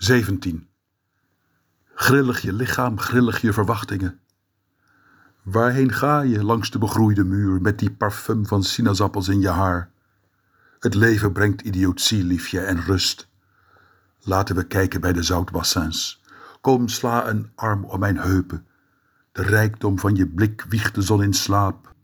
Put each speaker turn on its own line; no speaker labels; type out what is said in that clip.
17. Grillig je lichaam, grillig je verwachtingen. Waarheen ga je langs de begroeide muur met die parfum van sinaasappels in je haar? Het leven brengt idiotie, liefje, en rust. Laten we kijken bij de zoutbassins. Kom, sla een arm om mijn heupen. De rijkdom van je blik wiegt de zon in slaap.